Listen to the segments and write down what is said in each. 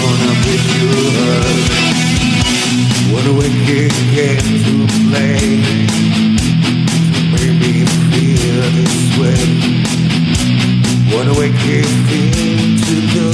gonna break your heart. What a wicked game to play made me feel this way. What a wicked thing to do.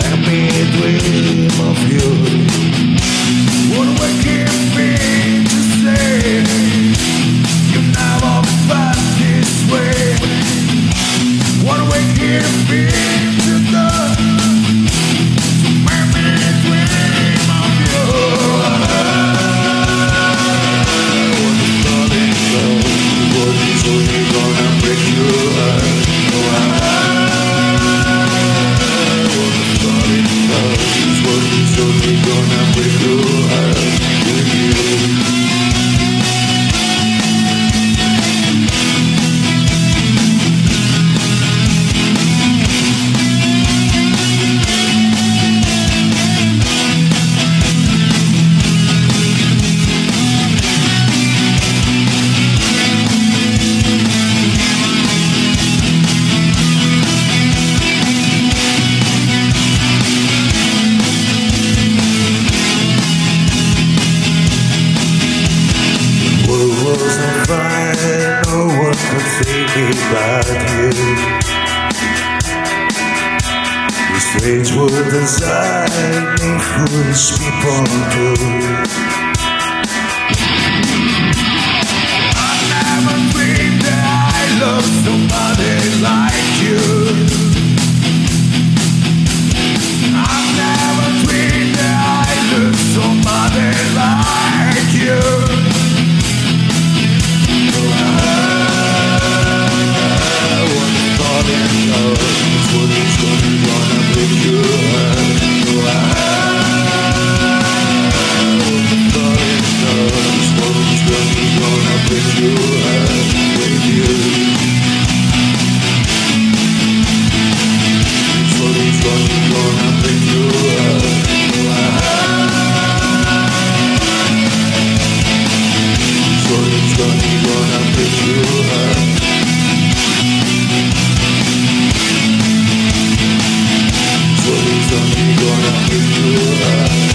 Let me dream of you. World me but you. These strange world me foolish people do. gonna give you up